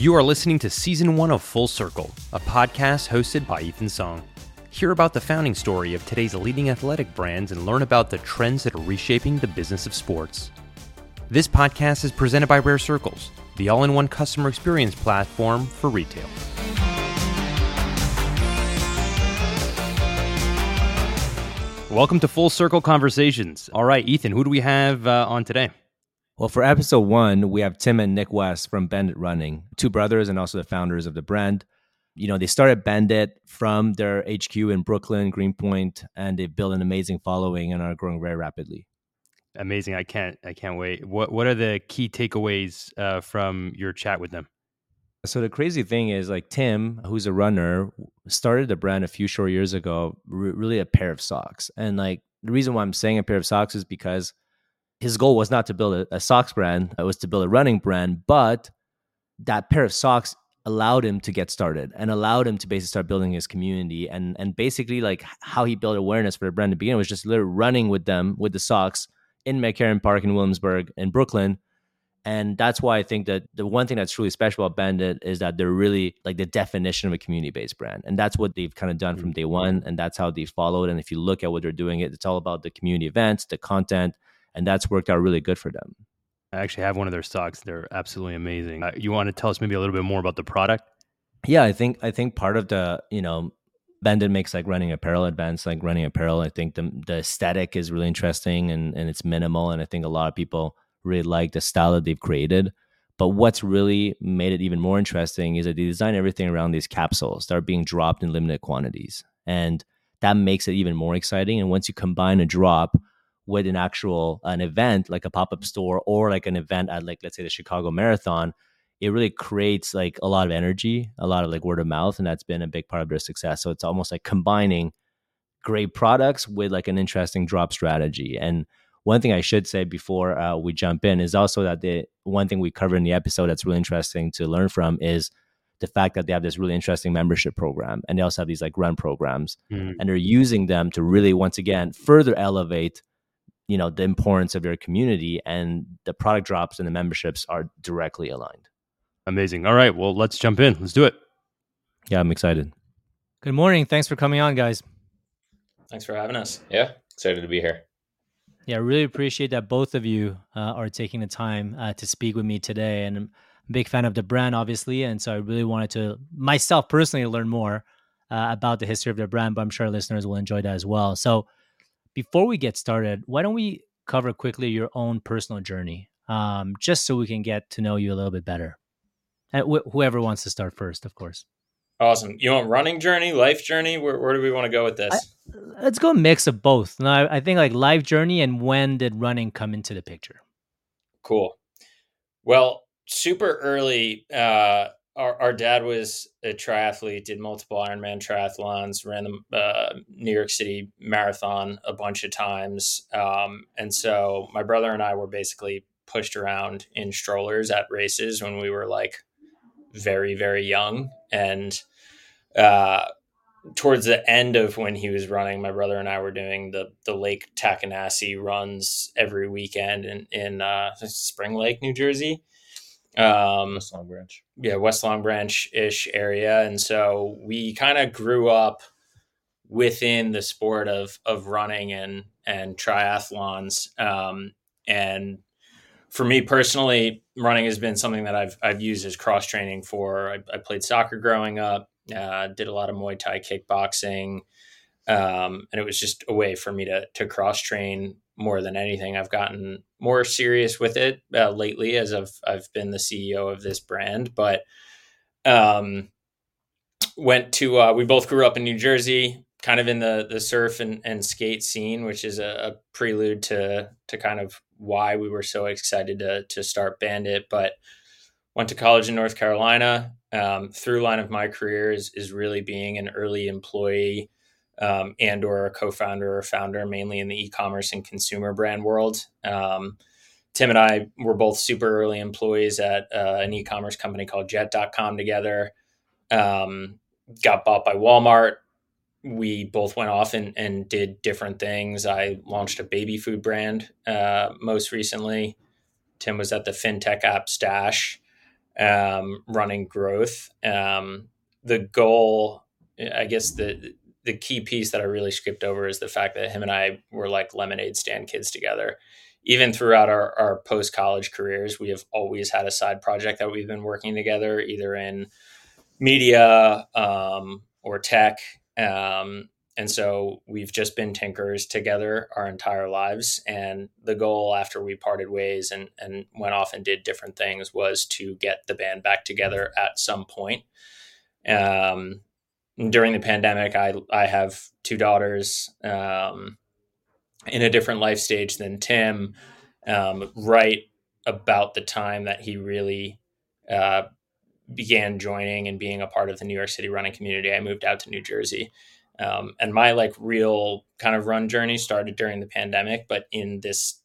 You are listening to Season 1 of Full Circle, a podcast hosted by Ethan Song. Hear about the founding story of today's leading athletic brands and learn about the trends that are reshaping the business of sports. This podcast is presented by Rare Circles, the all in one customer experience platform for retail. Welcome to Full Circle Conversations. All right, Ethan, who do we have uh, on today? Well, for episode one, we have Tim and Nick West from Bandit Running, two brothers and also the founders of the brand. You know, they started Bandit from their HQ in Brooklyn, Greenpoint, and they've built an amazing following and are growing very rapidly. Amazing! I can't, I can't wait. What What are the key takeaways uh, from your chat with them? So the crazy thing is, like Tim, who's a runner, started the brand a few short years ago. really, a pair of socks, and like the reason why I'm saying a pair of socks is because his goal was not to build a, a socks brand; it was to build a running brand. But that pair of socks allowed him to get started and allowed him to basically start building his community and and basically like how he built awareness for the brand to begin was just literally running with them with the socks in McCarren Park in Williamsburg in Brooklyn and that's why I think that the one thing that's really special about Bandit is that they're really like the definition of a community based brand. And that's what they've kind of done from mm. day one. And that's how they followed. And if you look at what they're doing, it's all about the community events, the content, and that's worked out really good for them. I actually have one of their stocks. They're absolutely amazing. Uh, you want to tell us maybe a little bit more about the product? Yeah, I think I think part of the you know Bandit makes like running apparel advanced, like running apparel. I think the the aesthetic is really interesting and and it's minimal, and I think a lot of people really like the style that they've created. But what's really made it even more interesting is that they design everything around these capsules that are being dropped in limited quantities. And that makes it even more exciting. And once you combine a drop with an actual an event like a pop-up store or like an event at like let's say the Chicago Marathon, it really creates like a lot of energy, a lot of like word of mouth, and that's been a big part of their success. So it's almost like combining great products with like an interesting drop strategy. And one thing I should say before uh, we jump in is also that the one thing we cover in the episode that's really interesting to learn from is the fact that they have this really interesting membership program and they also have these like run programs mm. and they're using them to really once again further elevate you know the importance of your community and the product drops and the memberships are directly aligned. Amazing. All right well let's jump in. Let's do it. Yeah i'm excited. Good morning. Thanks for coming on guys. Thanks for having us. Yeah excited to be here. Yeah, I really appreciate that both of you uh, are taking the time uh, to speak with me today. And I'm a big fan of the brand, obviously. And so I really wanted to, myself personally, learn more uh, about the history of their brand, but I'm sure listeners will enjoy that as well. So before we get started, why don't we cover quickly your own personal journey, um, just so we can get to know you a little bit better? And wh- whoever wants to start first, of course. Awesome. You want running journey, life journey? Where, where do we want to go with this? I, let's go mix of both. No, I, I think like life journey and when did running come into the picture? Cool. Well, super early, uh, our, our dad was a triathlete, did multiple Ironman triathlons, ran the uh, New York City Marathon a bunch of times. Um, and so my brother and I were basically pushed around in strollers at races when we were like very, very young. And uh, towards the end of when he was running, my brother and I were doing the the Lake Takanassee runs every weekend in in uh, Spring Lake, New Jersey. Um, West Long Branch, yeah, West Long Branch ish area, and so we kind of grew up within the sport of of running and and triathlons. Um, and for me personally, running has been something that I've I've used as cross training for. I, I played soccer growing up uh, did a lot of Muay Thai kickboxing. Um, and it was just a way for me to, to cross train more than anything. I've gotten more serious with it uh, lately as I've, I've been the CEO of this brand, but, um, went to, uh, we both grew up in New Jersey, kind of in the, the surf and, and skate scene, which is a, a prelude to, to kind of why we were so excited to, to start Bandit, but went to college in North Carolina, um, through line of my career is, is really being an early employee um, and or a co-founder or founder mainly in the e-commerce and consumer brand world. Um, tim and i were both super early employees at uh, an e-commerce company called jet.com together. Um, got bought by walmart. We both went off and, and did different things. I launched a baby food brand uh, most recently. Tim was at the fintech app stash um, running growth. Um, the goal, I guess the the key piece that I really skipped over is the fact that him and I were like lemonade stand kids together. Even throughout our, our post college careers, we have always had a side project that we've been working together, either in media um, or tech. Um, and so we've just been tinkers together our entire lives. And the goal after we parted ways and, and went off and did different things was to get the band back together at some point. Um, during the pandemic, I, I have two daughters um, in a different life stage than Tim, um, right about the time that he really uh, began joining and being a part of the New York City running community. I moved out to New Jersey. Um, and my like real kind of run journey started during the pandemic, but in this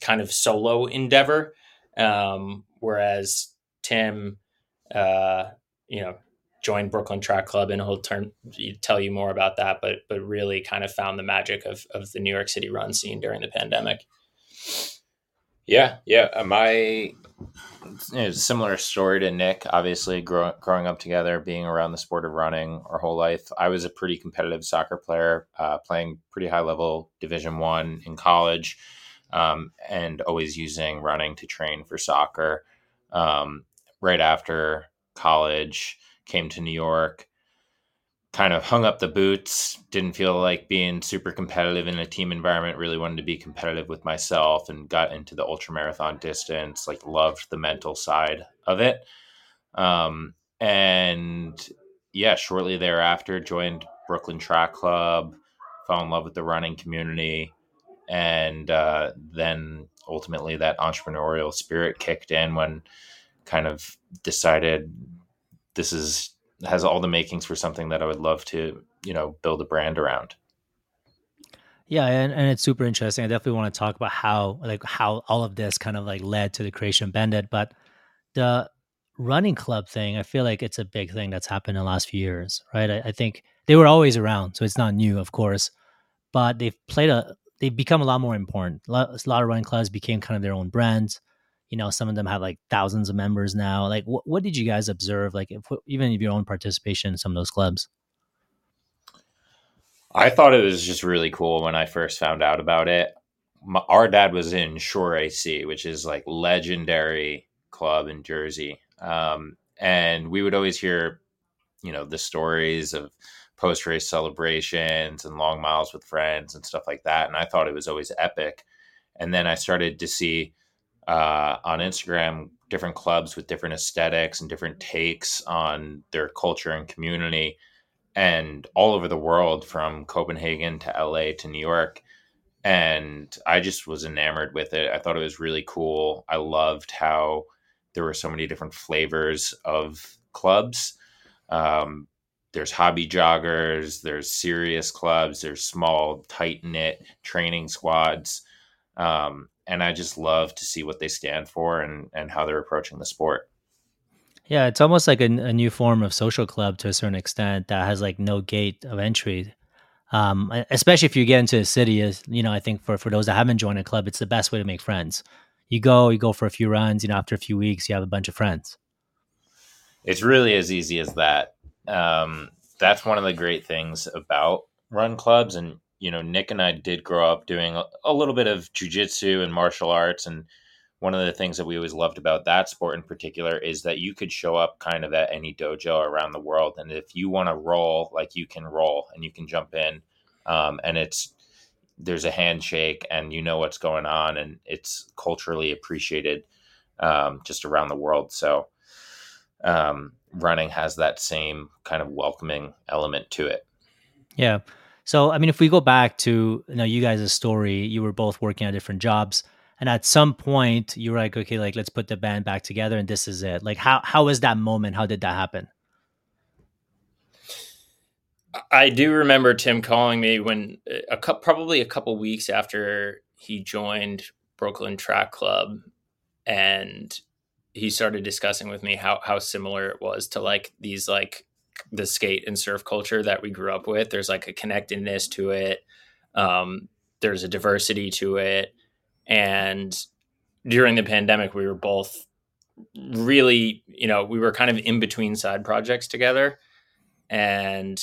kind of solo endeavor. Um, whereas Tim, uh, you know, joined Brooklyn Track Club, and he'll turn tell you more about that. But but really kind of found the magic of of the New York City run scene during the pandemic. Yeah, yeah. Uh, my you similar story to Nick. Obviously, grow, growing up together, being around the sport of running our whole life. I was a pretty competitive soccer player, uh, playing pretty high level Division One in college, um, and always using running to train for soccer. Um, right after college, came to New York kind of hung up the boots, didn't feel like being super competitive in a team environment, really wanted to be competitive with myself and got into the ultra marathon distance, like loved the mental side of it. Um, and yeah, shortly thereafter joined Brooklyn Track Club, fell in love with the running community, and uh, then ultimately that entrepreneurial spirit kicked in when kind of decided this is has all the makings for something that I would love to, you know, build a brand around. Yeah, and, and it's super interesting. I definitely want to talk about how like how all of this kind of like led to the creation of Bandit. But the running club thing, I feel like it's a big thing that's happened in the last few years, right? I, I think they were always around, so it's not new, of course, but they've played a they've become a lot more important. A lot, a lot of running clubs became kind of their own brands you know some of them have like thousands of members now like what, what did you guys observe like if, even if your own participation in some of those clubs? I thought it was just really cool when i first found out about it. My, our dad was in shore ac which is like legendary club in jersey. Um, and we would always hear you know the stories of post race celebrations and long miles with friends and stuff like that and i thought it was always epic. And then i started to see uh, on Instagram different clubs with different aesthetics and different takes on their culture and community, and all over the world from Copenhagen to LA to New York. And I just was enamored with it. I thought it was really cool. I loved how there were so many different flavors of clubs. Um, there's hobby joggers, there's serious clubs, there's small, tight knit training squads. Um, and I just love to see what they stand for and and how they're approaching the sport. Yeah, it's almost like a, a new form of social club to a certain extent that has like no gate of entry. Um, especially if you get into a city, is you know, I think for for those that haven't joined a club, it's the best way to make friends. You go, you go for a few runs, you know, after a few weeks, you have a bunch of friends. It's really as easy as that. Um, that's one of the great things about run clubs, and you know, Nick and I did grow up doing a, little bit of jujitsu and martial arts. And one of the things that we always loved about that sport in particular is that you could show up kind of at any dojo around the world. And if you want to roll, like you can roll and you can jump in. Um, and it's, there's a handshake and you know what's going on and it's culturally appreciated um, just around the world. So um, running has that same kind of welcoming element to it. Yeah. So, I mean, if we go back to you know you guys' story, you were both working at different jobs, and at some point you were like, okay, like let's put the band back together, and this is it. Like, how how was that moment? How did that happen? I do remember Tim calling me when uh, a couple, probably a couple weeks after he joined Brooklyn Track Club, and he started discussing with me how how similar it was to like these like the skate and surf culture that we grew up with. There's like a connectedness to it. Um, there's a diversity to it. And during the pandemic, we were both really, you know, we were kind of in between side projects together. And,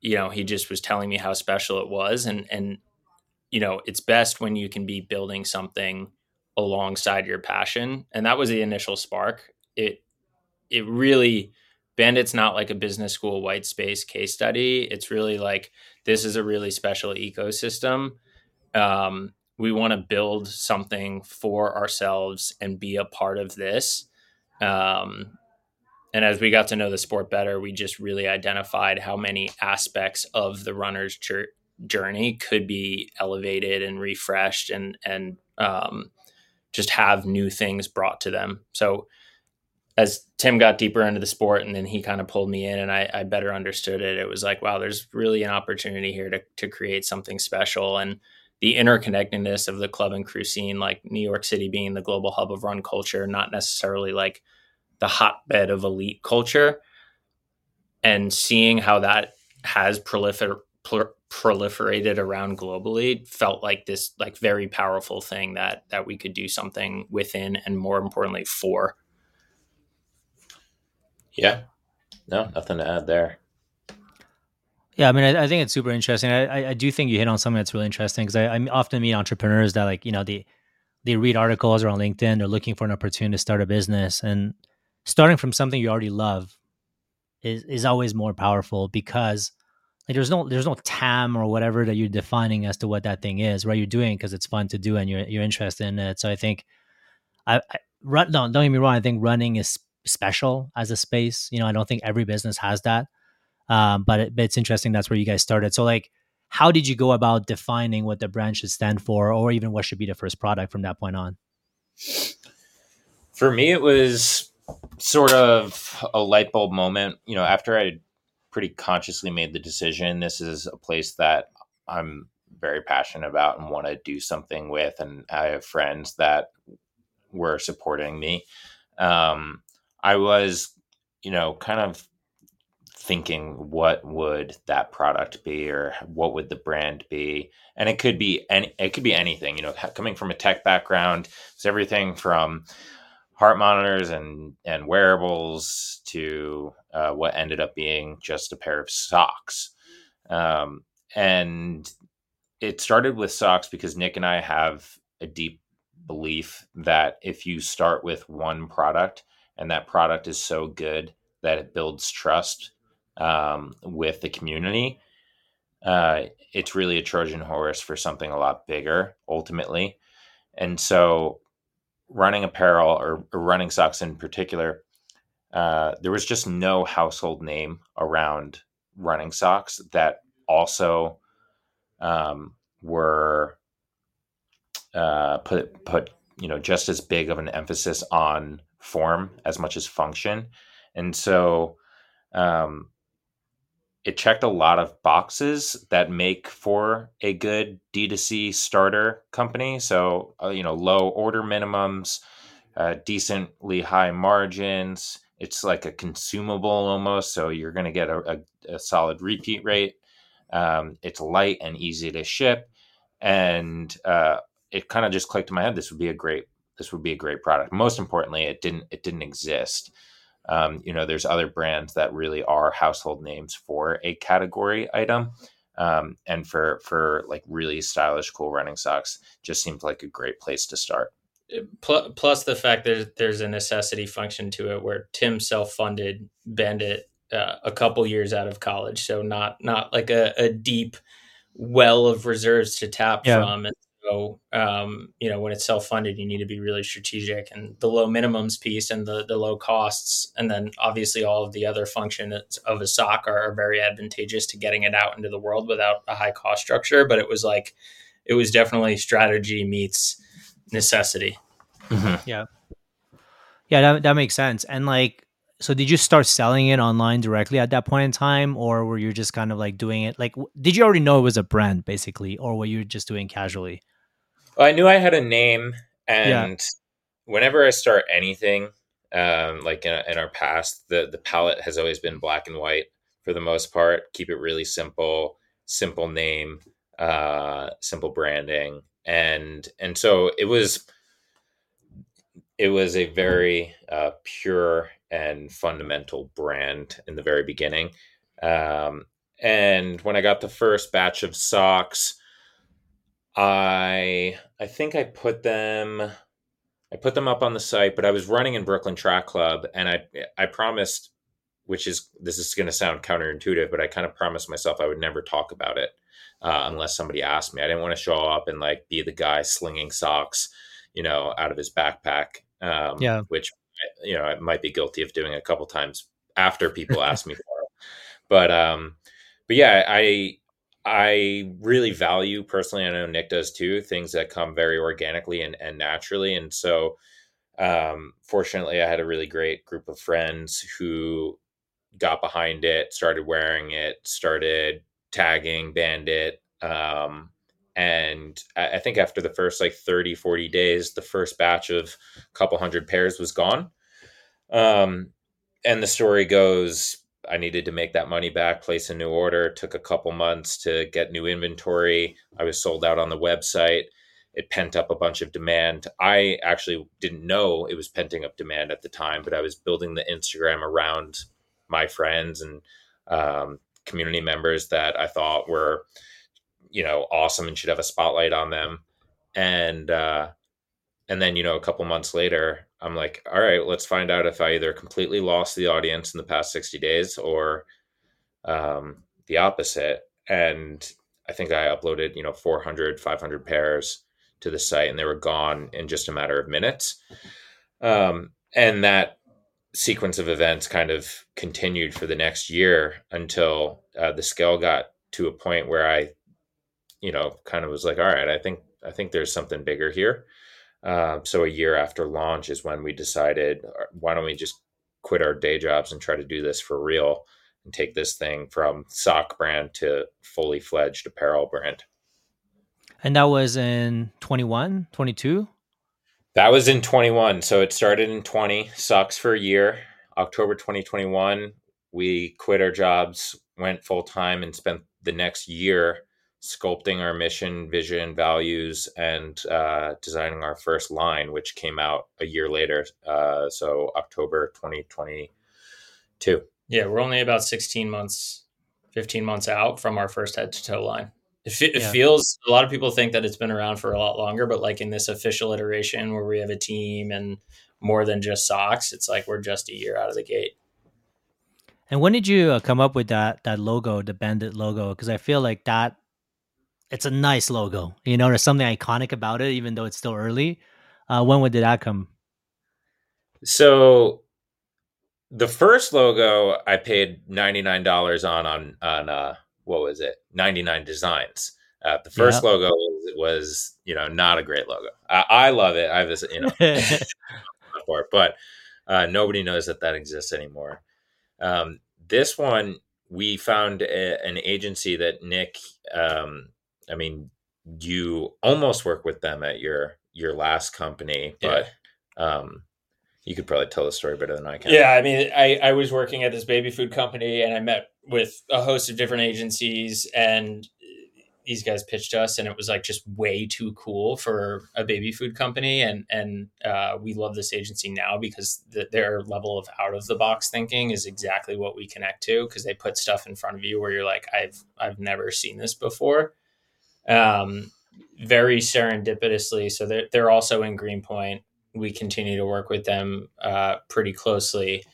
you know, he just was telling me how special it was. And, and, you know, it's best when you can be building something alongside your passion. And that was the initial spark. It, it really, Bandit's not like a business school white space case study. It's really like this is a really special ecosystem. Um, we want to build something for ourselves and be a part of this. Um, and as we got to know the sport better, we just really identified how many aspects of the runner's journey could be elevated and refreshed and and um, just have new things brought to them. So as Tim got deeper into the sport and then he kind of pulled me in and I, I, better understood it, it was like, wow, there's really an opportunity here to, to create something special. And the interconnectedness of the club and crew scene, like New York City being the global hub of run culture, not necessarily like the hotbed of elite culture, and seeing how that has prolifer- proliferated around globally felt like this like very powerful thing that that we could do something within and more importantly for. Yeah, no, nothing to add there. Yeah, I mean, I, I, think it's super interesting. I, I do think you hit on something that's really interesting because I, I often meet entrepreneurs that like you know they they read articles or on LinkedIn. They're looking for an opportunity to start a business, and starting from something you already love is is always more powerful because like there's no there's no TAM or whatever that you're defining as to what that thing is. Right, you're doing because it's fun to do and you're you're interested in it. So I think I, I run. No, don't get me wrong. I think running is special as a space. You know, I don't think every business has that. Um, but, it, but it's interesting that's where you guys started. So like, how did you go about defining what the brand should stand for, or even what should be the first product from that point on? For me, it was sort of a light bulb moment. You know, after I pretty consciously made the decision, this is a place that I'm very passionate about and want to do something with, and I have friends that were supporting me. Um, I was, you know, kind of thinking what would that product be or what would the brand be? And it could be any it could be anything you know coming from a tech background it's everything from heart monitors and and wearables to uh, what ended up being just a pair of socks. Um, and it started with socks because nick and i have a deep belief that if you start with one product and that product is so good that it builds trust um, with the community, uh, it's really a Trojan horse for something a lot bigger ultimately. And so, running apparel or, or running socks in particular, uh, there was just no household name around running socks that also um, were uh, put put you know just as big of an emphasis on form as much as function, and so um, it checked a lot of boxes that make for a good D2C starter company. So, uh, you know, low order minimums, uh, decently high margins. It's like a consumable almost. So you're going to get a, a, a, solid repeat rate. Um, it's light and easy to ship. And uh, it kind of just clicked in my head. This would be a great, this would be a great product. Most importantly, it didn't, it didn't exist. Um, you know, there's other brands that really are household names for a category item. Um, and for for like really stylish, cool running socks, just seemed like a great place to start. Plus the fact that there's a necessity function to it, where Tim self-funded Bandit uh, a couple years out of college, so not not like a, a deep well of reserves to tap yeah. from. And so, um, you know, when it's self funded, you need to be really strategic and the low minimums piece and the, the low costs. And then obviously all of the other functions of a sock are, are very advantageous to getting it out into the world without a high cost structure. But it was like, it was definitely strategy meets necessity. Mm-hmm. Yeah. Yeah, that, that makes sense. And like, so did you start selling it online directly at that point in time or were you just kind of like doing it like did you already know it was a brand basically or were you just doing casually well, I knew I had a name, and yeah. whenever I start anything, um, like in, in our past, the the palette has always been black and white for the most part. Keep it really simple, simple name, uh, simple branding, and and so it was it was a very uh, pure and fundamental brand in the very beginning. Um, and when I got the first batch of socks, I I think I put them I put them up on the site, but I was running in Brooklyn Track Club, and I I promised, which is this is going to sound counterintuitive, but I kind of promised myself I would never talk about it uh, unless somebody asked me. I didn't want to show up and like be the guy slinging socks, you know, out of his backpack. Um, yeah, which you know I might be guilty of doing a couple times after people ask me for it. But um, but yeah, I I really value personally, I know Nick does too, things that come very organically and, and naturally. And so, um, fortunately, I had a really great group of friends who got behind it, started wearing it, started tagging Bandit. Um, and I, I think after the first like 30, 40 days, the first batch of a couple hundred pairs was gone. Um, and the story goes I needed to make that money back, place a new order. It took a couple months to get new inventory. I was sold out on the website. It pent up a bunch of demand. I actually didn't know it was penting up demand at the time, but I was building the Instagram around my friends and um, community members that I thought were, you know, awesome and should have a spotlight on them. And uh, and then you know, a couple months later, I'm like, all right, let's find out if I either completely lost the audience in the past 60 days or um, the opposite. And I think I uploaded, you know, 400, 500 pairs to the site and they were gone in just a matter of minutes. Um, and that sequence of events kind of continued for the next year until uh, the scale got to a point where I, you know, kind of was like, all right, I think, I think there's something bigger here. Um, so a year after launch is when we decided, uh, why don't we just quit our day jobs and try to do this for real and take this thing from sock brand to fully fledged apparel brand. And that was in 21, 22? That was in 21. So it started in 20, socks for a year. October 2021, we quit our jobs, went full time, and spent the next year sculpting our mission, vision, values, and uh, designing our first line, which came out a year later. Uh, so October 2022. Yeah, we're only about 16 months, 15 months out from our first head to toe line. It, it yeah. feels, a lot of people think that it's been around for a lot longer, but like in this official iteration where we have a team and more than just socks, it's like we're just a year out of the gate. And when did you uh, come up with that that logo, the Bandit logo? Because I feel like that it's a nice logo. You know, there's something iconic about it, even though it's still early. Uh, when would did that come? So the first logo I paid ninety nine dollars on on on uh, what was it? Ninety nine designs. Uh, the first yeah. logo was, was, you know not a great logo. I, I love it. I have this you know for it, but uh, nobody knows that that exists anymore. Um, this one we found a, an agency that Nick um, I mean, you almost work with them at your your last company, but yeah. um, you could probably tell the story better than I can. Yeah, I mean, I I was working at this baby food company, and I met with a host of different agencies, and these guys pitched us, and it was like just way too cool for a baby food company, and and uh, we love this agency now because the, their level of out of the box thinking is exactly what we connect to because they put stuff in front of you where you're like, I've I've never seen this before um, very serendipitously. So they're, they're also in Greenpoint. We continue to work with them uh, pretty closely.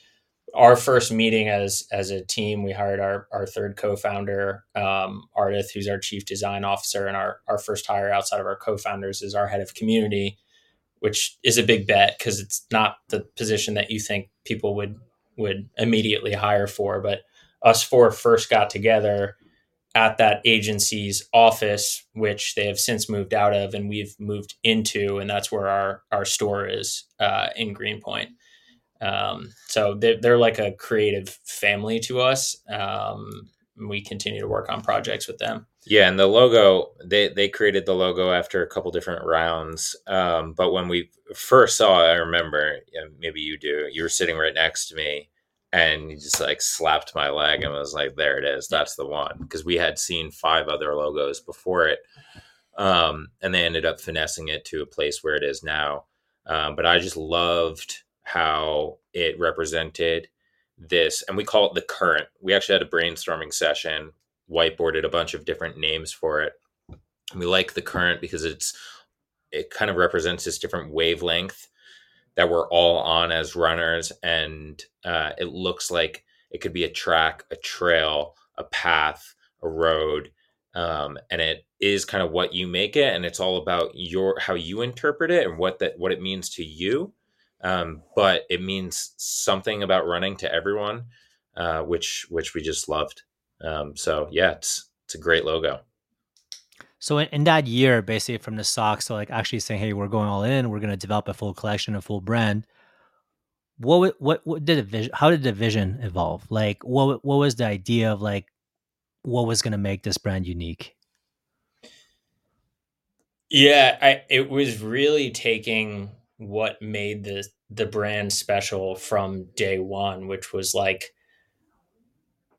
Our first meeting as as a team, we hired our, our third co-founder, um, Ardith, who's our chief design officer, and our, our first hire outside of our co-founders is our head of community, which is a big bet because it's not the position that you think people would would immediately hire for. But us four first got together at that agency's office, which they have since moved out of, and we've moved into, and that's where our our store is uh, in Greenpoint. Um, so they're, they're like a creative family to us. Um, we continue to work on projects with them. Yeah, and the logo they they created the logo after a couple different rounds. Um, but when we first saw it, I remember maybe you do. You were sitting right next to me, and he just like slapped my leg and was like there it is that's the one because we had seen five other logos before it um, and they ended up finessing it to a place where it is now Um, but I just loved how it represented this, and we call it the current. We actually had a brainstorming session, whiteboarded a bunch of different names for it. We like the current because it's it kind of represents this different wavelength that we're all on as runners, and uh, it looks like it could be a track, a trail, a path, a road, um, and it is kind of what you make it, and it's all about your how you interpret it and what that what it means to you. Um, but it means something about running to everyone, uh, which which we just loved. Um, so yeah, it's it's a great logo. So in, in, that year, basically from the socks to like actually saying, "Hey, we're going all in. We're going to develop a full collection, a full brand." What what what did the vision? How did the vision evolve? Like, what what was the idea of like what was going to make this brand unique? Yeah, I, it was really taking what made the the brand special from day one, which was like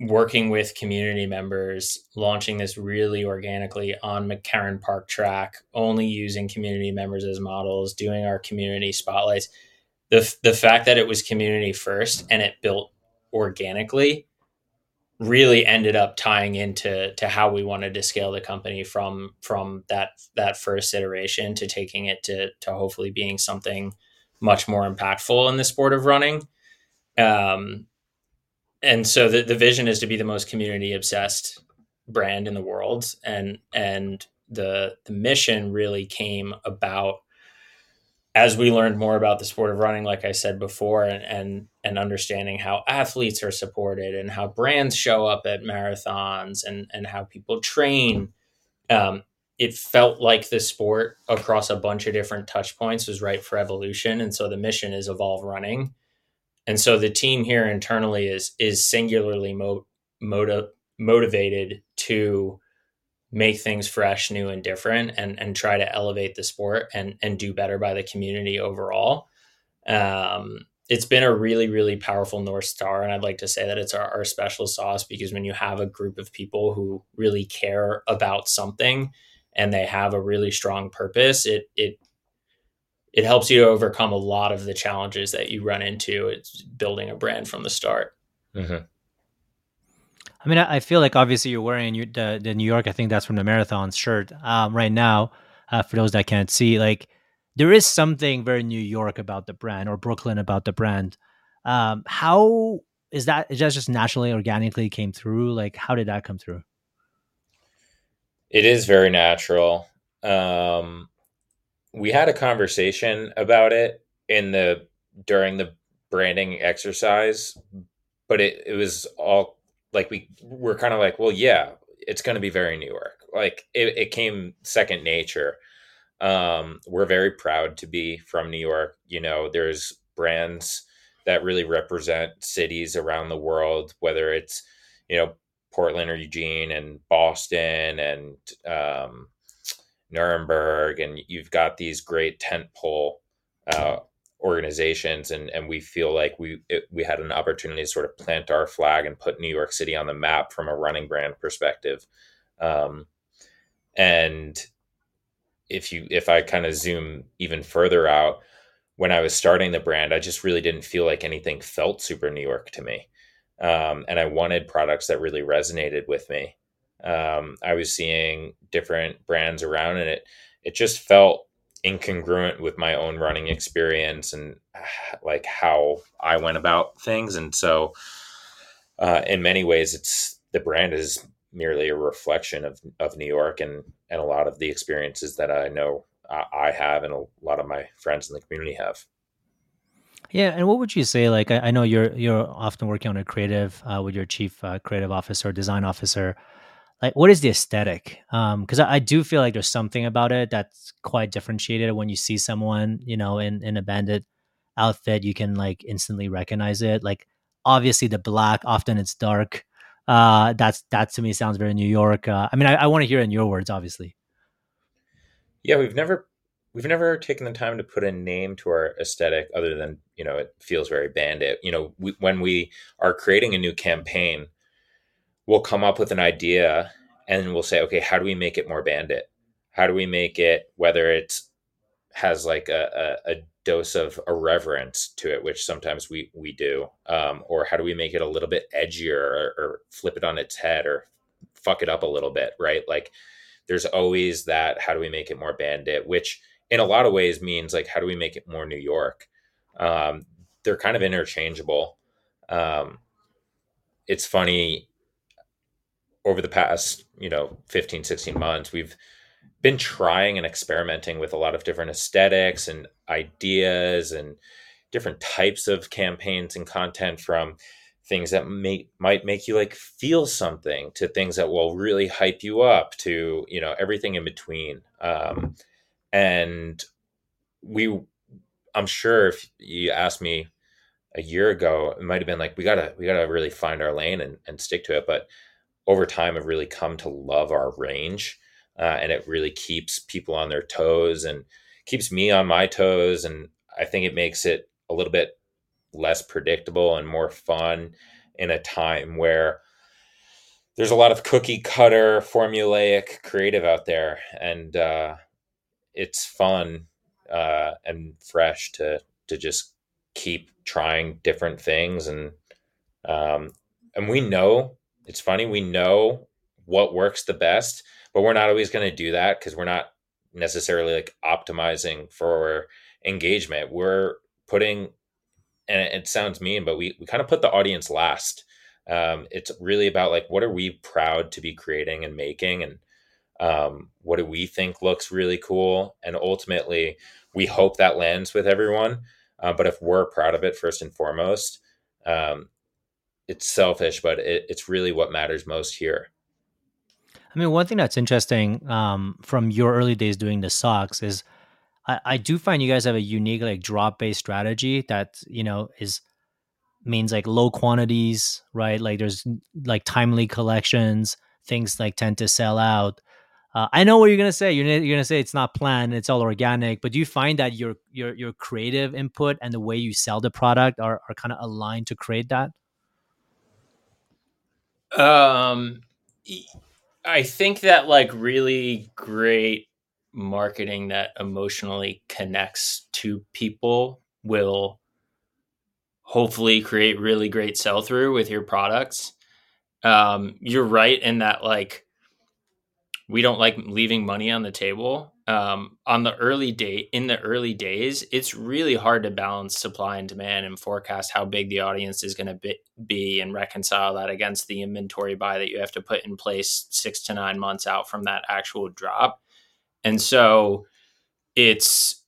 working with community members, launching this really organically on McCarren Park track, only using community members as models, doing our community spotlights. The, the fact that it was community first and it built organically really ended up tying into to how we wanted to scale the company from from that that first iteration to taking it to to hopefully being something much more impactful in the sport of running. Um, and so the, the vision is to be the most community obsessed brand in the world. And and the the mission really came about as we learned more about the sport of running like i said before and and, and understanding how athletes are supported and how brands show up at marathons and and how people train. Um, it felt like the sport across a bunch of different touch points was right for evolution. And so the mission is evolve running and so the team here internally is is singularly mo- motiv- motivated to make things fresh, new, and different, and and try to elevate the sport and and do better by the community overall. Um, it's been a really really powerful north star, and I'd like to say that it's our, our special sauce because when you have a group of people who really care about something and they have a really strong purpose, it it it helps you to overcome a lot of the challenges that you run into. It's building a brand from the start. Mm-hmm. I mean, I feel like obviously you're wearing the, the New York. I think that's from the marathon shirt um, right now. Uh, for those that can't see, like there is something very New York about the brand or Brooklyn about the brand. Um, how is that? Is that just naturally, organically came through? Like, how did that come through? It is very natural. Um, we had a conversation about it in the during the branding exercise, but it, it was all like we were kind of like, well, yeah, it's going to be very New York. Like it, it came second nature. Um, we're very proud to be from New York. You know, there's brands that really represent cities around the world, whether it's, you know, Portland or Eugene and Boston and um, Nuremberg, and you've got these great tentpole uh, organizations, and and we feel like we it, we had an opportunity to sort of plant our flag and put New York City on the map from a running brand perspective. Um, and if you if I kind of zoom even further out, when I was starting the brand, I just really didn't feel like anything felt super New York to me. Um, and I wanted products that really resonated with me um, I was seeing different brands around, and it it just felt incongruent with my own running experience and like how I went about things. And so, uh, in many ways, it's the brand is merely a reflection of of New York and and a lot of the experiences that I know I have and a lot of my friends in the community have. Yeah, and what would you say? Like, I, I know you're you're often working on a creative uh, with your chief uh, creative officer, design officer like what is the aesthetic? Um because I, I, do feel like there's something about it that's quite differentiated when you see someone you know in in a bandit outfit you can like instantly recognize it. Like obviously the black often it's dark. Uh that's that to me sounds very new york uh, i mean i, I want to hear in your words obviously. Yeah we've never we've never taken the time to put a name to our aesthetic other than you know it feels very bandit. You know we, when we are creating a new campaign we'll come up with an idea and we'll say, okay, how do we make it more bandit? How do we make it whether it has like a, a, a dose of irreverence to it, which sometimes we we do, um, or how do we make it a little bit edgier, or, or flip it on its head, or fuck it up a little bit, right? Like there's always that. How do we make it more bandit? Which in a lot of ways means like how do we make it more New York? Um, they're kind of interchangeable. Um, it's funny over the past you know 15 16 months we've been trying and experimenting with a lot of different aesthetics and ideas and different types of campaigns and content from things that may, might make you like feel something to things that will really hype you up to you know everything in between. Um, and we i'm sure if you asked me a year ago it might have been like we gotta we gotta really find our lane and, and stick to it. But over time have really come to love our range uh, and it really keeps people on their toes and keeps me on my toes and i think it makes it a little bit less predictable and more fun in a time where there's a lot of cookie cutter formulaic creative out there and uh, it's fun uh, and fresh to to just keep trying different things and um, and we know it's funny we know what works the best but we're not always going to do that because we're not necessarily like optimizing for engagement. We're putting and it sounds mean but we, we kind of put the audience last. Um, it's really about like what are we proud to be creating and making and um, what do we think looks really cool? And ultimately we hope that lands with everyone uh, but if we're proud of it first and foremost um, it's selfish but it, it's really what matters most here I mean, one thing that's interesting um, from your early days doing the socks is I, I do find you guys have a unique like drop based strategy that you know is means like low quantities, right? Like there's like timely collections, things like tend to sell out. Uh, I know what you're gonna say. You're gonna, you're gonna say it's not planned, it's all organic. But do you find that your your your creative input and the way you sell the product are are kind of aligned to create that? Um, I think that like really great marketing that emotionally connects to people will hopefully create really great sell through with your products. Um, you're right in that like we don't like leaving money on the table. Um, on the early date in the early days, it's really hard to balance supply and demand and forecast how big the audience is going to be, be and reconcile that against the inventory buy that you have to put in place six to nine months out from that actual drop. And so it's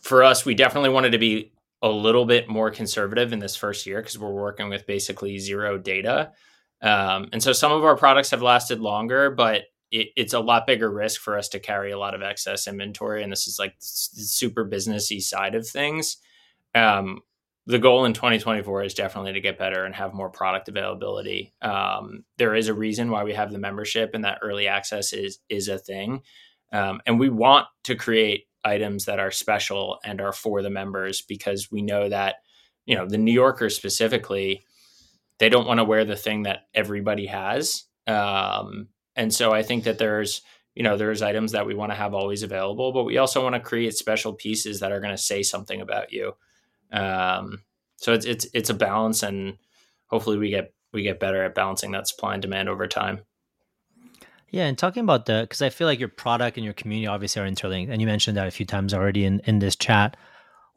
for us, we definitely wanted to be a little bit more conservative in this first year because we're working with basically zero data. Um, and so some of our products have lasted longer, but it, it's a lot bigger risk for us to carry a lot of excess inventory. And this is like super businessy side of things. Um, the goal in 2024 is definitely to get better and have more product availability. Um, there is a reason why we have the membership and that early access is is a thing. Um, and we want to create items that are special and are for the members because we know that, you know, the New Yorkers specifically, they don't want to wear the thing that everybody has. Um, and so I think that there's, you know, there's items that we want to have always available, but we also want to create special pieces that are going to say something about you. Um, so it's it's it's a balance, and hopefully we get we get better at balancing that supply and demand over time. Yeah, and talking about the because I feel like your product and your community obviously are interlinked, and you mentioned that a few times already in in this chat.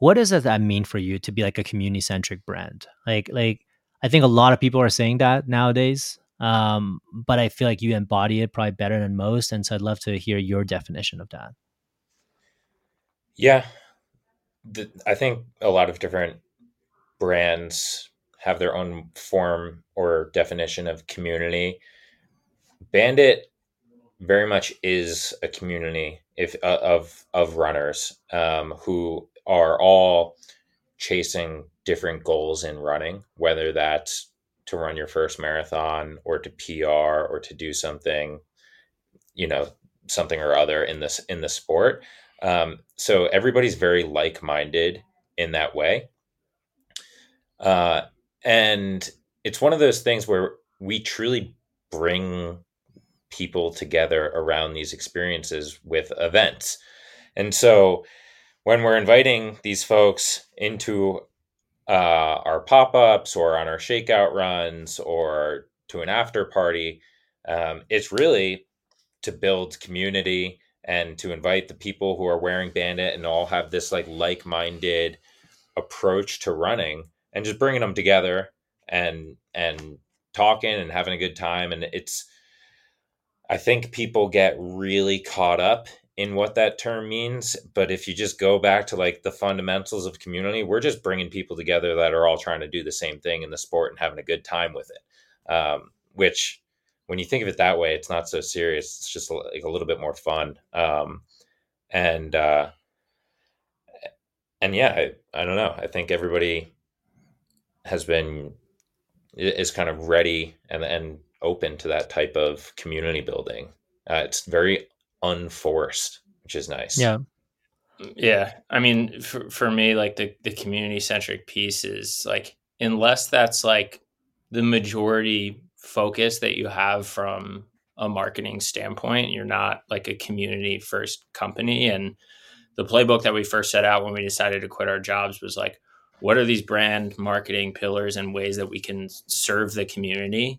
What does that mean for you to be like a community centric brand? Like like I think a lot of people are saying that nowadays, um, but I feel like you embody it probably better than most, and so I'd love to hear your definition of that. Yeah, the, I think a lot of different brands have their own form or definition of community. Bandit very much is a community if uh, of of runners um, who are all chasing different goals in running, whether that's to run your first marathon or to PR or to do something, you know, something or other in this in the sport. Um, so everybody's very like minded in that way, uh, and it's one of those things where we truly bring people together around these experiences with events. And so when we're inviting these folks into uh, our pop-ups or on our shakeout runs or to an after party um, it's really to build community and to invite the people who are wearing bandit and all have this like like-minded approach to running and just bringing them together and and talking and having a good time. And it's i think people get really caught up in what that term means but if you just go back to like the fundamentals of community we're just bringing people together that are all trying to do the same thing in the sport and having a good time with it. Um, which when you think of it that way it's not so serious. It's just like a little bit more fun. Um, and uh, and yeah I, I don't know. I think everybody has been is kind of ready and and open to that type of community building. Uh, it's very unforced, which is nice. Yeah. Yeah. I mean, for, for me, like the, the community centric piece is like, unless that's like the majority focus that you have from a marketing standpoint, you're not like a community first company. And the playbook that we first set out when we decided to quit our jobs was like, what are these brand marketing pillars and ways that we can serve the community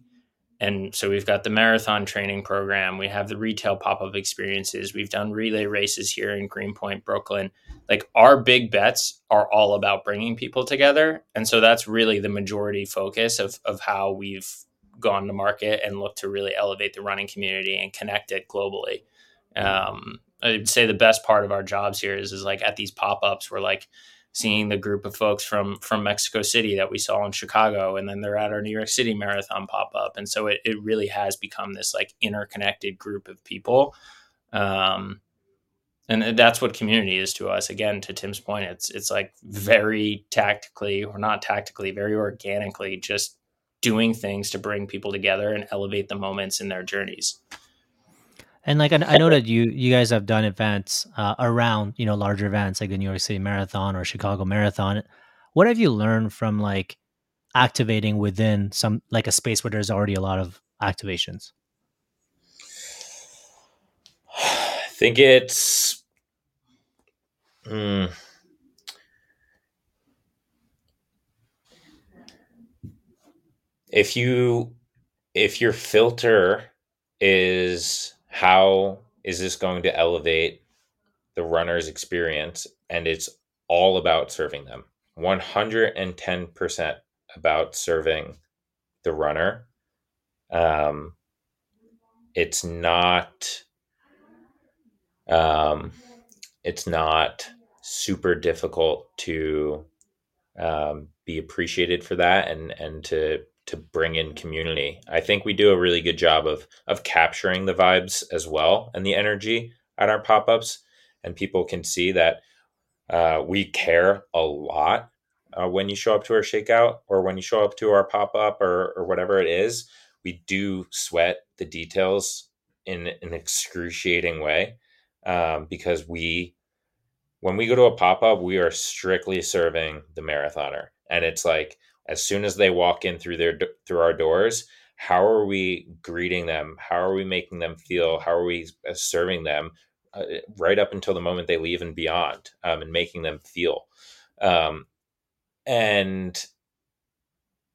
and so we've got the marathon training program. We have the retail pop-up experiences. We've done relay races here in greenpoint brooklyn. Like our big bets are all about bringing people together. And so that's really the majority focus of, of how we've gone to market and looked to really elevate the running community and connect it globally. Um, i'd say the best part of our jobs here is, is like at these pop-ups we're like seeing the group of folks from from Mexico City that we saw in Chicago, and then they're at our New York City marathon pop up, and so it, it really has become this like interconnected group of people, um, and that's what community is to us. Again, to Tim's point, it's it's like very tactically or not tactically, very organically, just doing things to bring people together and elevate the moments in their journeys. And like I, I know that you you guys have done events uh, around you know larger events like the New York City Marathon or Chicago Marathon. What have you learned from like activating within some like a space where there's already a lot of activations? I think it's. Hmm. if you if your filter is how is this going to elevate the runner's experience? And it's all about serving them 110% about serving the runner. Um, it's not, um, it's not super difficult to um, be appreciated for that and and to to bring in community. I think we do a really good job of of capturing the vibes as well and the energy at our pop ups, and people can see that uh, we care a lot uh, when you show up to our shakeout or when you show up to our pop up or or whatever it is. We do sweat the details in an excruciating way um, because we when we go to a pop up, we are strictly serving the marathoner, and it's like as soon as they walk in through their through our doors how are we greeting them? How are we making them feel? How are we uh, serving them uh, right up until the moment they leave and beyond um, and making them feel? Um, and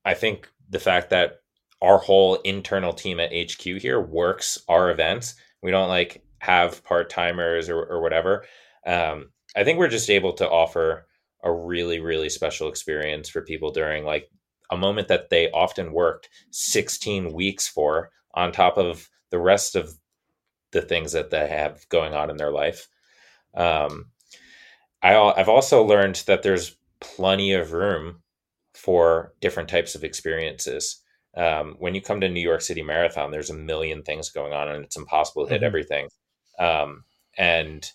i think the fact that our whole internal team at hq here works our events we don't like have part-timers or, or whatever um, i think we're just able to offer a really really special experience for people during like a moment that they often worked 16 weeks for on top of the rest of the things that they have going on in their life. Um, I, i've also learned that there's plenty of room for different types of experiences. Um, when you come to new york city marathon there's a million things going on and it's impossible to hit mm-hmm. everything. Um, and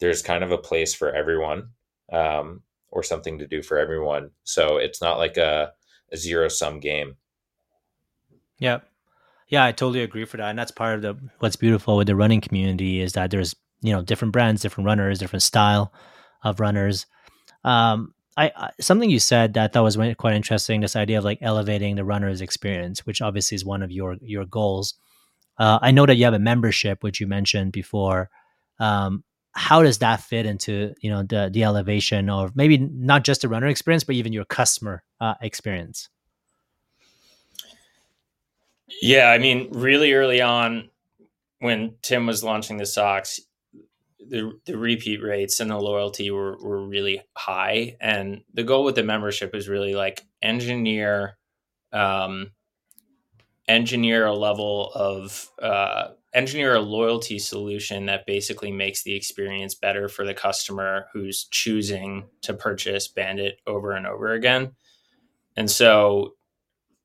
there's kind of a place for everyone. Um, or something to do for everyone. So it's not like a, a zero sum game. Yeah. Yeah, I totally agree for that. And that's part of the what's beautiful with the running community is that there's, you know, different brands, different runners, different style of runners. Um, I, I, something you said that I thought was quite interesting. This idea of like elevating the runner's experience, which obviously is one of your your goals. Uh, I know that you have a membership, which you mentioned before. Um, how does that fit into you know the the elevation of maybe not just the runner experience but even your customer uh, experience? Yeah i mean really early on when tim was launching the socks the, the repeat rates and the loyalty were, were really high. And the goal with the membership is really like engineer um, engineer a level of uh, engineer a loyalty solution that basically makes the experience better for the customer who's choosing to purchase bandit over and over again. And so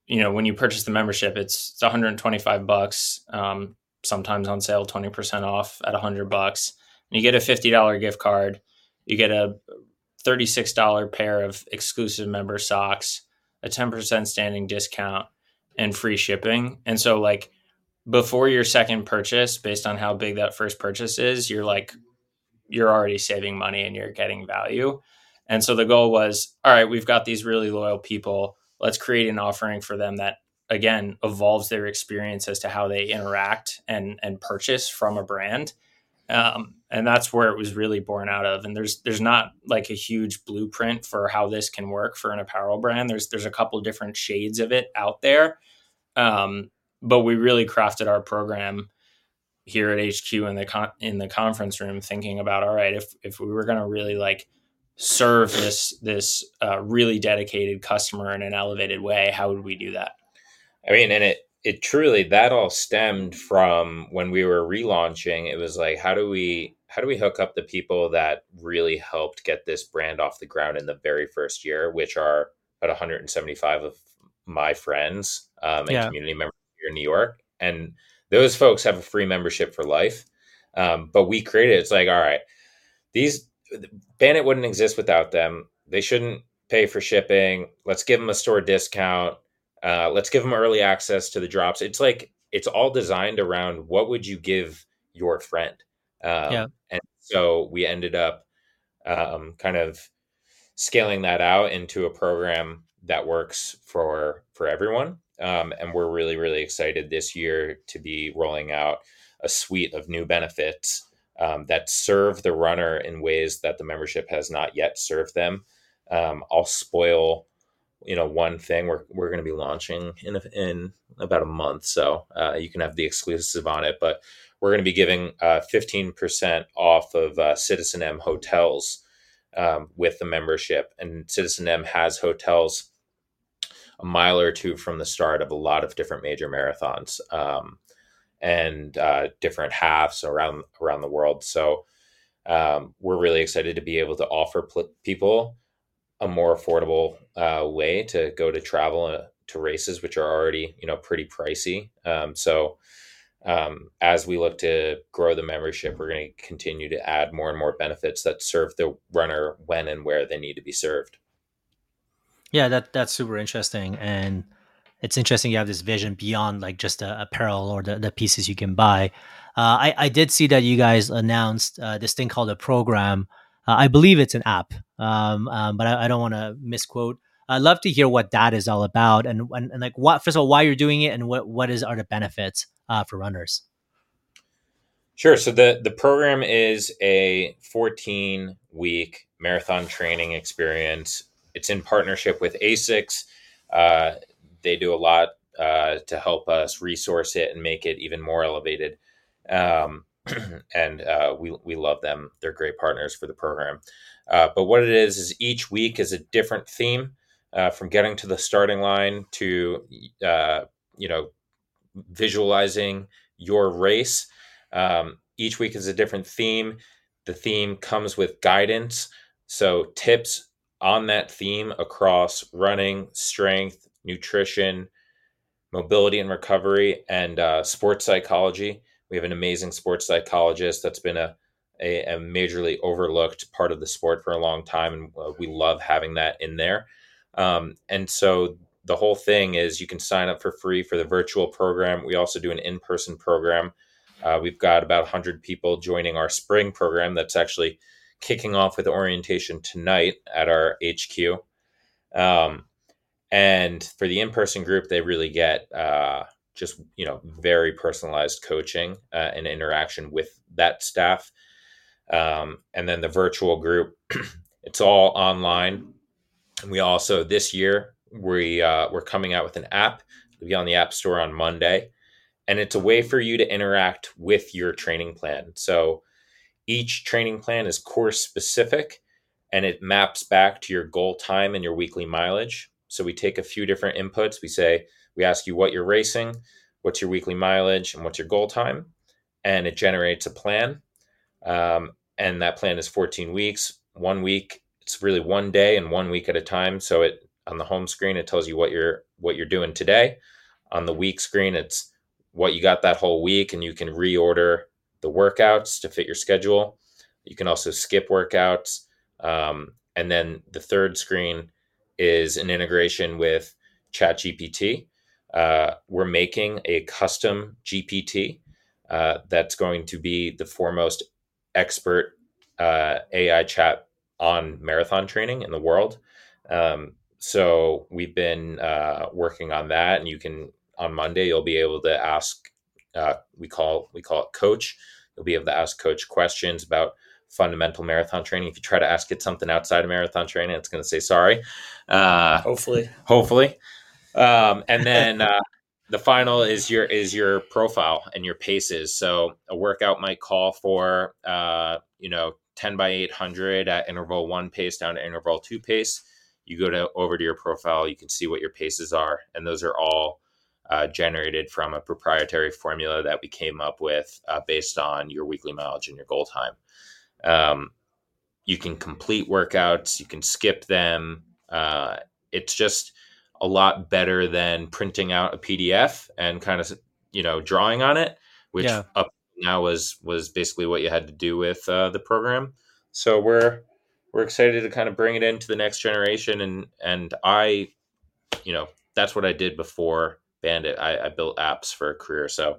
you know when you purchase the membership it's, it's 125 bucks um, sometimes on sale 20% off at 100 bucks. And you get a $50 gift card. You get a $36 pair of exclusive member socks a 10% standing discount and free shipping. And so like before your second purchase, based on how big that first purchase is, you're like, you're already saving money and you're getting value. And so the goal was, all right, we've got these really loyal people. Let's create an offering for them that again evolves their experience as to how they interact and and purchase from a brand. Um, and that's where it was really born out of. And there's there's not like a huge blueprint for how this can work for an apparel brand. There's there's a couple different shades of it out there. Um, but we really crafted our program here at HQ in the con- in the conference room, thinking about all right, if if we were going to really like serve this this uh, really dedicated customer in an elevated way, how would we do that? I mean, and it it truly that all stemmed from when we were relaunching. It was like, how do we how do we hook up the people that really helped get this brand off the ground in the very first year, which are about 175 of my friends um, and yeah. community members here in New York, and those folks have a free membership for life. Um, but we created it's like, all right, these Bandit wouldn't exist without them. They shouldn't pay for shipping. Let's give them a store discount. Uh, let's give them early access to the drops. It's like it's all designed around what would you give your friend. Um, yeah. And so we ended up um, kind of scaling that out into a program that works for for everyone. Um, and we're really, really excited this year to be rolling out a suite of new benefits um, that serve the runner in ways that the membership has not yet served them. Um, I'll spoil, you know, one thing we're, we're going to be launching in, a, in about a month. So uh, you can have the exclusive on it, but we're going to be giving uh, 15% off of uh, Citizen M hotels um, with the membership. And Citizen M has hotels a mile or two from the start of a lot of different major marathons um, and uh, different halves around around the world. So um, we're really excited to be able to offer pl- people a more affordable uh, way to go to travel uh, to races, which are already you know pretty pricey. Um, so um, as we look to grow the membership, we're going to continue to add more and more benefits that serve the runner when and where they need to be served. Yeah, that that's super interesting, and it's interesting you have this vision beyond like just the apparel or the, the pieces you can buy. Uh, I I did see that you guys announced uh, this thing called a program. Uh, I believe it's an app, um, um, but I, I don't want to misquote. I'd love to hear what that is all about, and, and and like what first of all why you're doing it, and what what is are the benefits uh, for runners. Sure. So the the program is a 14 week marathon training experience it's in partnership with ASICS. Uh, they do a lot uh, to help us resource it and make it even more elevated. Um, and uh, we, we love them. They're great partners for the program. Uh, but what it is, is each week is a different theme uh, from getting to the starting line to, uh, you know, visualizing your race. Um, each week is a different theme. The theme comes with guidance. So tips on that theme across running, strength, nutrition, mobility and recovery, and uh, sports psychology. We have an amazing sports psychologist that's been a, a, a, majorly overlooked part of the sport for a long time, and uh, we love having that in there. Um, and so the whole thing is you can sign up for free for the virtual program. We also do an in person program. Uh, we've got about 100 people joining our spring program that's actually kicking off with orientation tonight at our HQ. Um, and for the in-person group, they really get uh, just you know very personalized coaching uh, and interaction with that staff. Um, and then the virtual group, it's all online. And we also this year we uh, we're coming out with an app. It'll be on the App Store on Monday, and it's a way for you to interact with your training plan. So each training plan is course specific, and it maps back to your goal time and your weekly mileage. So we take a few different inputs. We say we ask you what you're racing, what's your weekly mileage, and what's your goal time, and it generates a plan. Um, and that plan is 14 weeks. One week, it's really one day and one week at a time. So it on the home screen, it tells you what you're what you're doing today. On the week screen, it's what you got that whole week, and you can reorder the workouts to fit your schedule. You can also skip workouts. Um, and then the third screen is an integration with ChatGPT. Uh, we're making a custom GPT uh, that's going to be the foremost expert uh, AI chat on marathon training in the world. Um, so we've been uh, working on that, and you can on Monday you'll be able to ask. Uh, we call we call it Coach. You'll be able to ask Coach questions about fundamental marathon training. If you try to ask it something outside of marathon training, it's going to say sorry. Uh, hopefully, hopefully. Um, and then uh, the final is your is your profile and your paces. So a workout might call for uh, you know 10 by 800 at interval one pace down to interval two pace. You go to over to your profile, you can see what your paces are, and those are all uh, generated from a proprietary formula that we came up with uh, based on your weekly mileage and your goal time. Um, you can complete workouts, you can skip them. Uh, it's just a lot better than printing out a PDF and kind of you know drawing on it, which yeah. up now was was basically what you had to do with uh, the program. So we're we're excited to kind of bring it into the next generation, and and I, you know, that's what I did before Bandit. I, I built apps for a career, so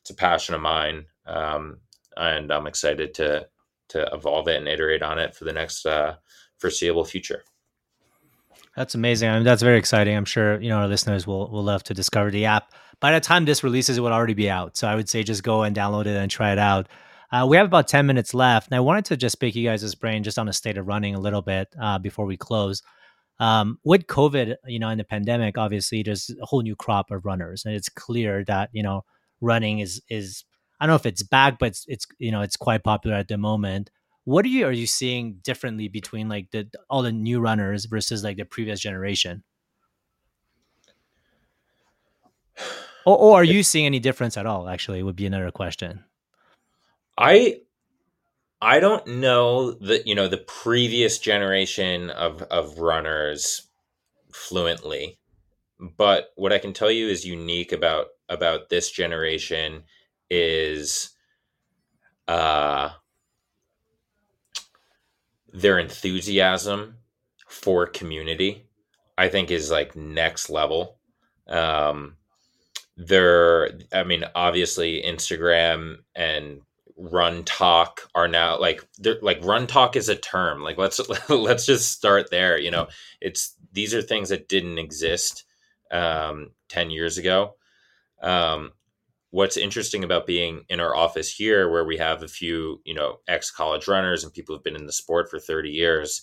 it's a passion of mine, um, and I'm excited to to evolve it and iterate on it for the next uh, foreseeable future. That's amazing. I mean, that's very exciting. I'm sure you know our listeners will will love to discover the app. By the time this releases, it would already be out. So I would say just go and download it and try it out. Uh, we have about 10 minutes left. And I wanted to just pick you guys' brain just on the state of running a little bit uh, before we close. Um, with COVID, you know, in the pandemic, obviously there's a whole new crop of runners, and it's clear that you know running is is I don't know if it's back, but it's, it's you know it's quite popular at the moment. What are you are you seeing differently between like the all the new runners versus like the previous generation? Or, or are you seeing any difference at all actually would be another question. I i don't know that you know the previous generation of of runners fluently but what i can tell you is unique about about this generation is uh their enthusiasm for community i think is like next level. Um they're i mean obviously instagram and RunTok are now like they're like RunTok is a term. Like let's let's just start there you know? It's these are things that didn't exist um 10 years ago. Um what's interesting about being in our office here where we have a few you know ex college runners and people who've been in the sport for 30 years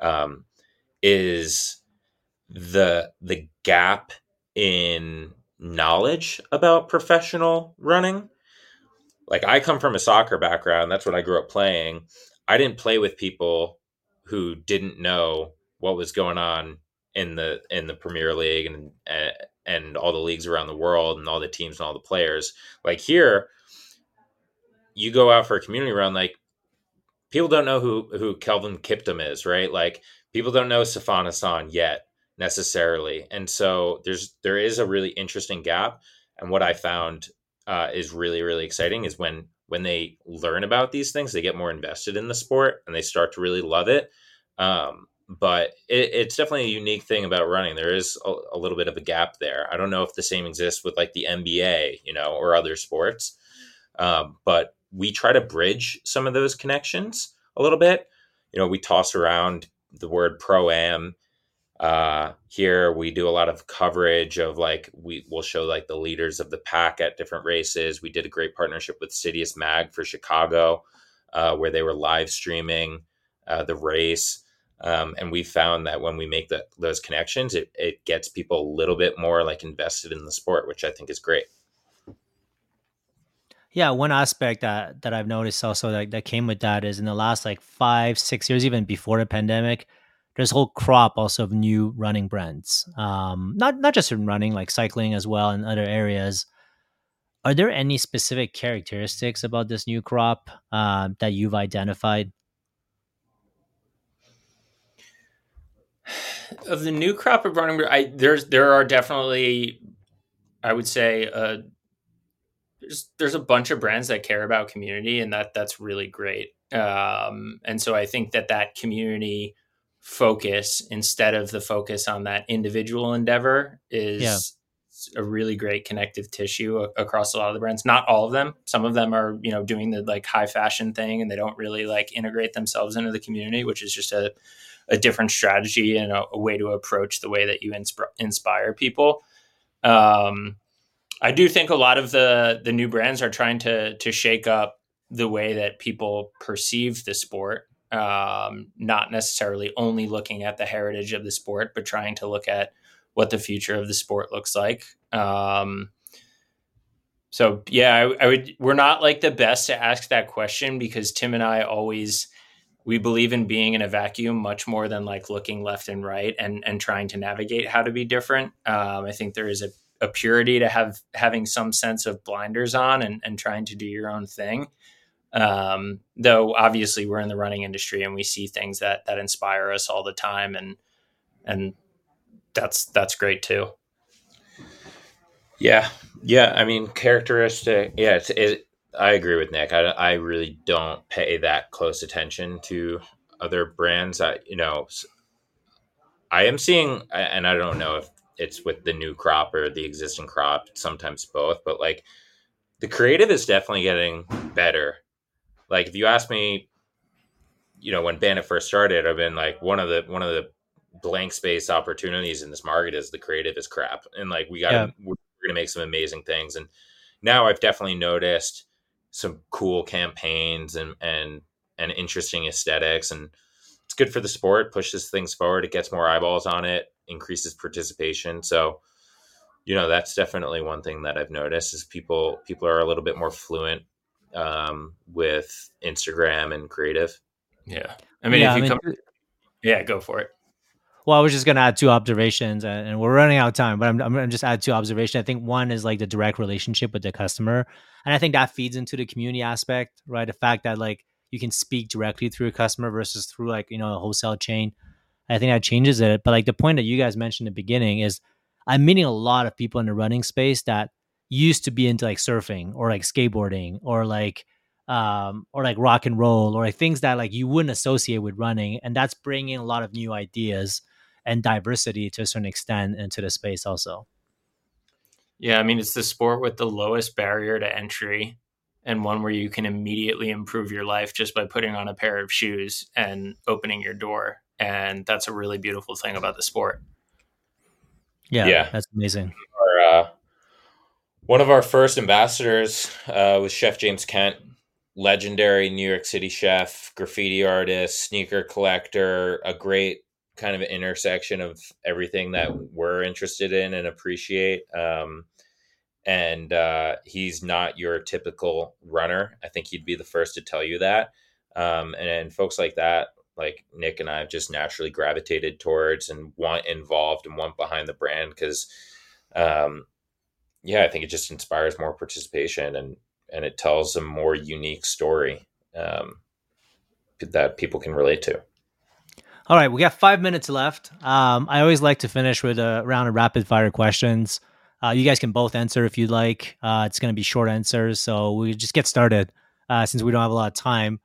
um, is the the gap in knowledge about professional running like i come from a soccer background that's what i grew up playing i didn't play with people who didn't know what was going on in the in the premier league and and all the leagues around the world and all the teams and all the players. Like here, you go out for a community run, like people don't know who who Kelvin Kiptum is, right? Like people don't know Sifan Hassan yet necessarily, and so there's there is a really interesting gap. And what I found uh, is really really exciting is when when they learn about these things, they get more invested in the sport and they start to really love it. Um, but it, it's definitely a unique thing about running. There is a, a, little bit of a gap there. I don't know if the same exists with like the NBA, you know, or other sports. Um, but we try to bridge some of those connections a little bit. You know, we toss around the word pro am. Uh, here we do a lot of coverage of like we will show like the leaders of the pack at different races. We did a great partnership with Citius Mag for Chicago uh, where they were live streaming uh, the race. Um, and we found that when we make the, those connections, it, it gets people a little bit more like invested in the sport, which I think is great. Yeah, one aspect that that I've noticed also that, that came with that is in the last like five, six years, even before the pandemic, there's a whole crop also of new running brands. Um, not not just in running, like cycling as well and other areas. Are there any specific characteristics about this new crop uh, that you've identified? Of the new crop of running, I there's there are definitely, I would say, uh, there's there's a bunch of brands that care about community, and that that's really great. Um, and so I think that that community focus instead of the focus on that individual endeavor is yeah. a really great connective tissue across a lot of the brands. Not all of them. Some of them are you know doing the like high fashion thing, and they don't really like integrate themselves into the community, which is just a a different strategy and a, a way to approach the way that you insp- inspire people. Um, I do think a lot of the the new brands are trying to to shake up the way that people perceive the sport. Um, not necessarily only looking at the heritage of the sport, but trying to look at what the future of the sport looks like. Um, so yeah, I, I, would. We're not like the best to ask that question because Tim and I always we believe in being in a vacuum much more than like looking left and right and and trying to navigate how to be different. Um, I think there is a a purity to have having some sense of blinders on and, and trying to do your own thing. Um, though obviously we're in the running industry and we see things that that inspire us all the time and and that's that's great too. Yeah, yeah. I mean, characteristic. Yeah, it's, it, I agree with Nick. I, I really don't pay that close attention to other brands. I you know, I am seeing, and I don't know if it's with the new crop or the existing crop, sometimes both. But like the creative is definitely getting better. Like if you ask me, you know, when Bandit first started, I've been like one of the one of the blank space opportunities in this market is the creative is crap, and like we got yeah. we're gonna make some amazing things. And now I've definitely noticed some cool campaigns and and and interesting aesthetics and it's good for the sport pushes things forward it gets more eyeballs on it increases participation. So, you know, that's definitely one thing that I've noticed is people people are a little bit more fluent um, with Instagram and creative. Yeah, I mean, yeah, if you I mean, come, yeah, go for it. Well, I was just going to add two observations, and, we're running out of time. But I'm, I'm going to just add two observations. I think one is like the direct relationship with the customer, and I think that feeds into the community aspect, right? The fact that like you can speak directly through a customer versus through like you know a wholesale chain. I think that changes it. But like the point that you guys mentioned at the beginning is I'm meeting a lot of people in the running space that used to be into like surfing or like skateboarding or like um or like rock and roll or like things that like you wouldn't associate with running and that's bringing a lot of new ideas and diversity to a certain extent into the space also yeah i mean it's the sport with the lowest barrier to entry and one where you can immediately improve your life just by putting on a pair of shoes and opening your door and that's a really beautiful thing about the sport. Yeah, yeah, that's amazing. One of our first ambassadors uh, was Chef James Kent, legendary New York City chef, graffiti artist, sneaker collector, a great kind of intersection of everything that we're interested in and appreciate. Um, and uh, he's not your typical runner. I think he'd be the first to tell you that. Um, and, and folks like that like Nick and I have just naturally gravitated towards and want involved and want behind the brand because, um, yeah, I think it just inspires more participation and and it tells a more unique story um, that people can relate to. All right, we got five minutes left. Um, I always like to finish with a round of rapid fire questions. Uh, you guys can both answer if you'd like. Uh, it's going to be short answers, so we just get started uh, since we don't have a lot of time.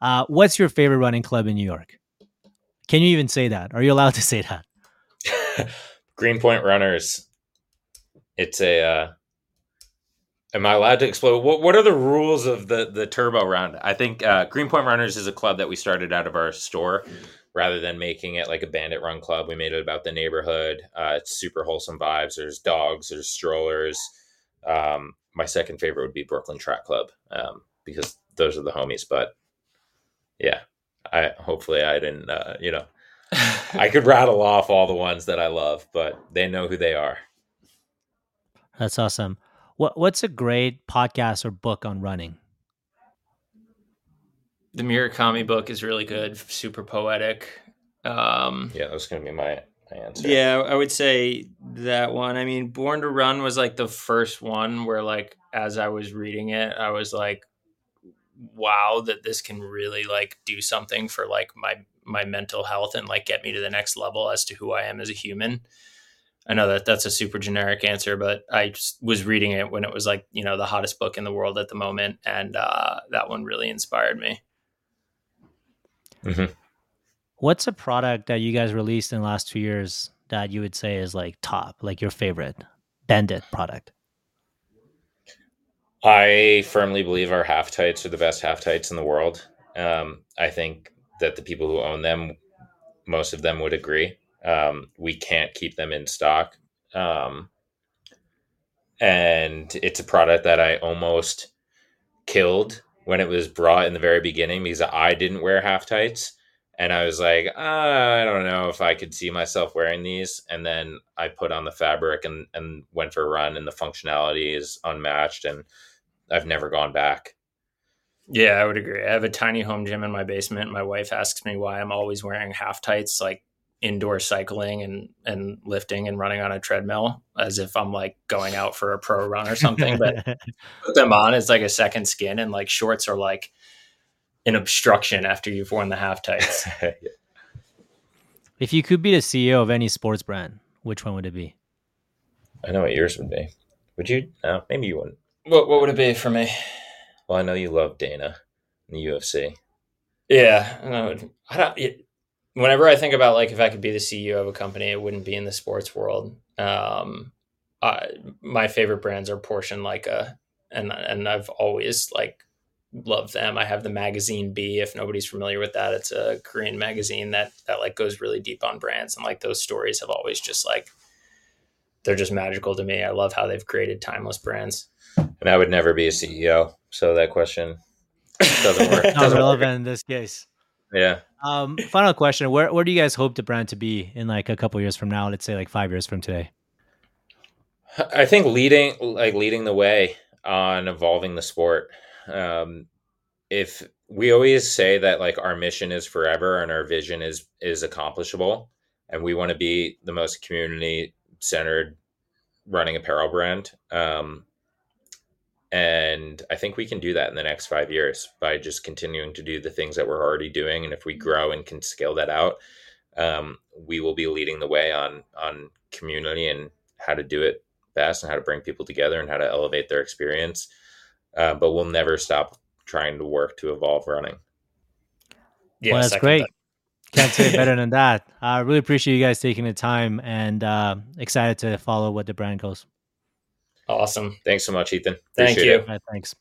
Uh, what's your favorite running club in New York? Can you even say that? Are you allowed to say that? Greenpoint Runners. It's a. Uh, am I allowed to explode? What What are the rules of the the turbo round? I think uh, Greenpoint Runners is a club that we started out of our store, rather than making it like a bandit run club. We made it about the neighborhood. Uh, it's super wholesome vibes. There's dogs. There's strollers. Um, my second favorite would be Brooklyn Track Club um, because those are the homies. But yeah, I hopefully I didn't, uh, you know, I could rattle off all the ones that I love, but they know who they are. That's awesome. What What's a great podcast or book on running? The Murakami book is really good, super poetic. Um, yeah, that was going to be my, my answer. Yeah, I would say that one. I mean, Born to Run was like the first one where, like, as I was reading it, I was like, wow, that this can really like do something for like my my mental health and like get me to the next level as to who I am as a human. I know that that's a super generic answer, but I was reading it when it was like, you know, the hottest book in the world at the moment. And uh, that one really inspired me. Mm-hmm. What's a product that you guys released in the last two years that you would say is like top, like your favorite Bandit product? I firmly believe our half tights are the best half tights in the world. Um, I think that the people who own them, most of them would agree. Um, we can't keep them in stock. Um, and it's a product that I almost killed when it was brought in the very beginning because I didn't wear half tights. And I was like, uh, I don't know if I could see myself wearing these. And then I put on the fabric and, and went for a run, and the functionality is unmatched. And I've never gone back. Yeah, I would agree. I have a tiny home gym in my basement. My wife asks me why I'm always wearing half tights, like indoor cycling and and lifting and running on a treadmill as if I'm like going out for a pro run or something. But put them on it's like a second skin and like shorts are like an obstruction after you've worn the half tights. If you could be the CEO of any sports brand, which one would it be? I know what yours would be. Would you? No, maybe you wouldn't. What What would it be for me? Well, I know you love Dana in the UFC. Yeah, no, I don't. It, whenever I think about like if I could be the CEO of a company, it wouldn't be in the sports world. Um, I, my favorite brands are Porsche and Leica, and and I've always like loved them. I have the magazine B. If nobody's familiar with that, it's a Korean magazine that that like goes really deep on brands, and like those stories have always just like they're just magical to me. I love how they've created timeless brands. And I would never be a CEO, so that question doesn't work. Not doesn't relevant work. in this case. Yeah. Um, final question: Where where do you guys hope the brand to be in like a couple years from now? Let's say like five years from today. I think leading like leading the way on evolving the sport. Um, if we always say that like our mission is forever and our vision is is accomplishable, and we want to be the most community centered running apparel brand. Um, and I think we can do that in the next five years by just continuing to do the things that we're already doing. And if we grow and can scale that out, um, we will be leading the way on on community and how to do it best and how to bring people together and how to elevate their experience. Uh, but we'll never stop trying to work to evolve running. Yeah, well, that's great. That. Can't say better than that. I really appreciate you guys taking the time and uh, excited to follow what the brand goes. Awesome. Thanks so much, Ethan. Thank Appreciate you. Right, thanks.